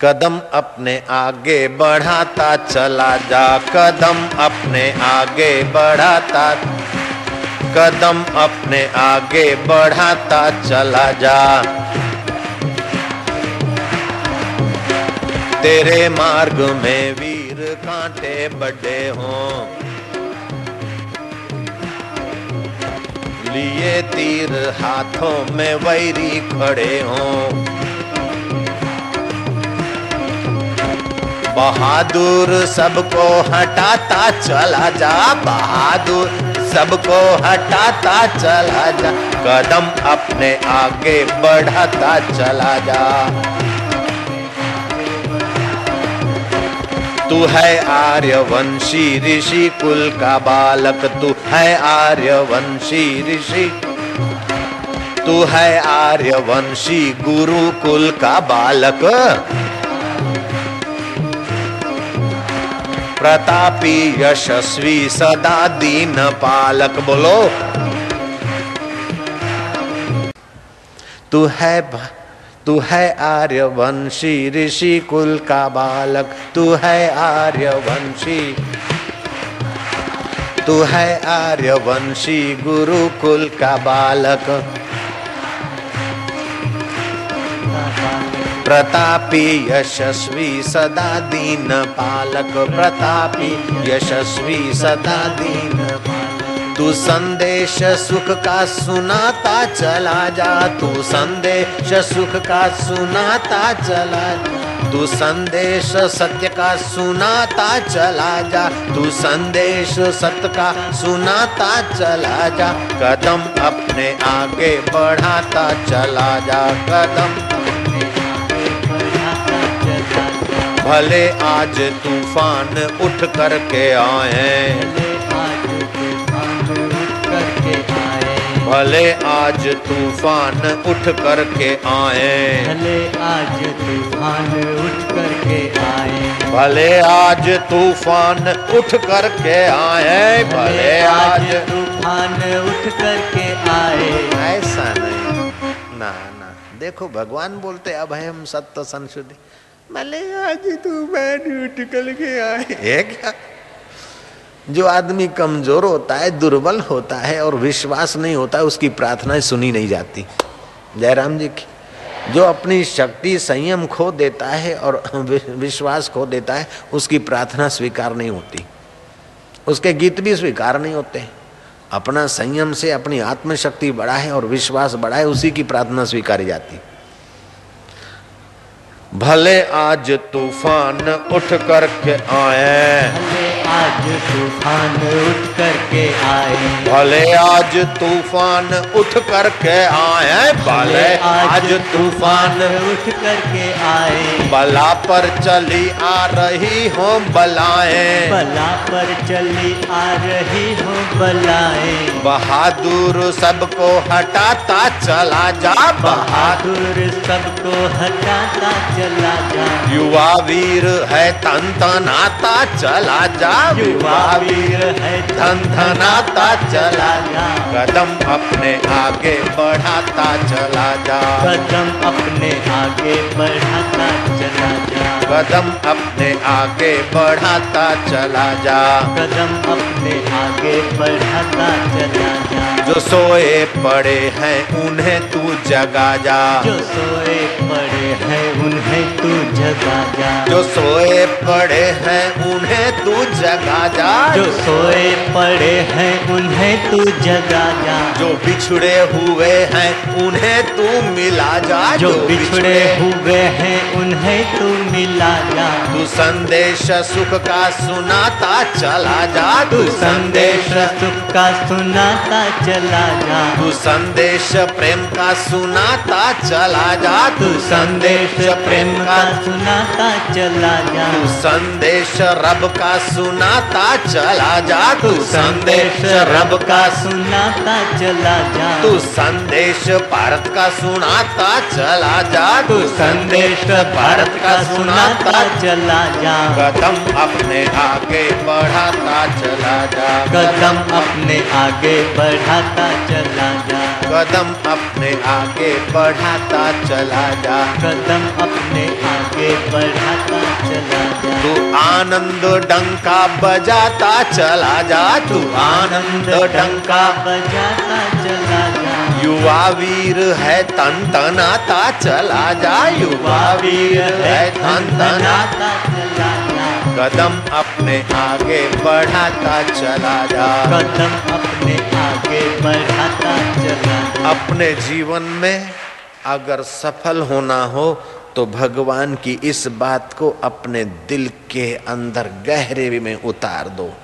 कदम अपने आगे बढ़ाता चला जा। कदम अपने आगे बढ़ाता, कदम अपने आगे बढ़ाता चला जा। तेरे मार्ग में वीर कांटे बड़े हों। लिए तीर हाथों में वैरी खड़े हों। बहादुर सबको हटाता चला जा, बहादुर सबको हटाता चला जा, कदम अपने आगे बढ़ाता चला जा। तू है आर्यवंशी ऋषि, कुल का बालक, तू है आर्यवंशी ऋषि। तू है आर्यवंशी गुरुकुल का बालक प्रतापी यशस्वी सदा दीन पालक, बोलो। तू है तू है आर्यवंशी ऋषि कुल का बालक, तू है आर्यवंशी। तू है आर्यवंशी गुरुकुल का बालक प्रतापी यशस्वी सदा दीन पालक प्रतापी यशस्वी सदा दीन तू संदेश सुख का सुनाता चला जा, तू संदेश सुख का सुनाता चला तू संदेश सत्य का सुनाता चला जा, तू संदेश सत्य का सुनाता चला जा। कदम अपने आगे बढ़ाता चला जा, कदम भले आज तूफ़ान उठ करके आए। भले आज तूफ़ान उठ करके आए। भले आज तूफ़ान उठ करके आए। भले आज तूफ़ान उठ करके आए। भले आज तूफ़ान उठ करके आए। ऐसा नहीं। ना ना। देखो भगवान बोलते अब हम सत्य संशुद्धि। भले आज तूफ़ान उठ करके आए। ये क्या? जो आदमी कमज़ोर होता है, दुर्बल होता है और विश्वास नहीं होता है उसकी प्रार्थनाएँ सुनी नहीं जाती। जयराम जी की, जो अपनी शक्ति संयम खो देता है और विश्वास खो देता है, उसकी प्रार्थना स्वीकार नहीं होती। उसके गीत भी स्वीकार नहीं होते। अपना संयम से अपनी आत्मशक्ति बढ़ा है और विश्वास बढ़ा है, उसी की प्रार्थना स्वीकारी जाती। भले आज तूफ़ान उठ करके आए। आज तूफ़ान उठ करके आए। भले आज तूफ़ान उठ करके आए भले आज तूफ़ान उठ करके आए। बला पर चली आ रही हो बलाएँ। बला पर चली आ रही हो बलाए। बहादुर सबको हटाता चला जा बहादुर बहादुर सबको हटाता चला जा। युवा वीर है तन तनाता चला जा युवा वीर है धन धनाता चला जा। कदम अपने आगे बढ़ाता चला जा। कदम अपने आगे बढ़ाता चला जा। कदम अपने आगे बढ़ाता चला जा। कदम अपने आगे बढ़ाता चला जा। जो सोए पड़े हैं उन्हें तू जगा जा। जो सोए पड़े हैं उन्हें तू जगा जा। जो सोए पड़े हैं उन्हें तू जगा जा। जो सोए पड़े हैं उन्हें तू जगा जा। जो बिछड़े हुए हैं उन्हें तू मिला जा। जो बिछड़े हुए हैं उन्हें तू मिला जा। तू संदेश सुख का सुनाता चला जा। तू संदेश सुख का सुनाता चला जा। तू संदेश प्रेम का सुनाता चला जा। तू संदेश प्रेम का सुनाता चला जा। तू संदेश रब का सुनाता चला जा तू संदेश रब का सुनाता चला जा। तू संदेश भारत का सुनाता चला जा तू संदेश भारत का सुनाता चला जा। कदम अपने आगे बढ़ाता चला जा। कदम अपने आगे बढ़ाता चला जा। कदम अपने आगे बढ़ाता चला जा। कदम अपने आगे बढ़ाता चला जा। तू आनंद डंका बजाता चला जा तू आनंद डंका। बजाता चला जा युवा वीर है तन तनाता चला जा। युवा वीर है तन तना बनाता चला जा। कदम अपने आगे बढ़ाता चला जा। कदम अपने आगे बढ़ाता चला जा। अपने जीवन में अगर सफल होना हो तो भगवान की इस बात को अपने दिल के अंदर गहरे में उतार दो।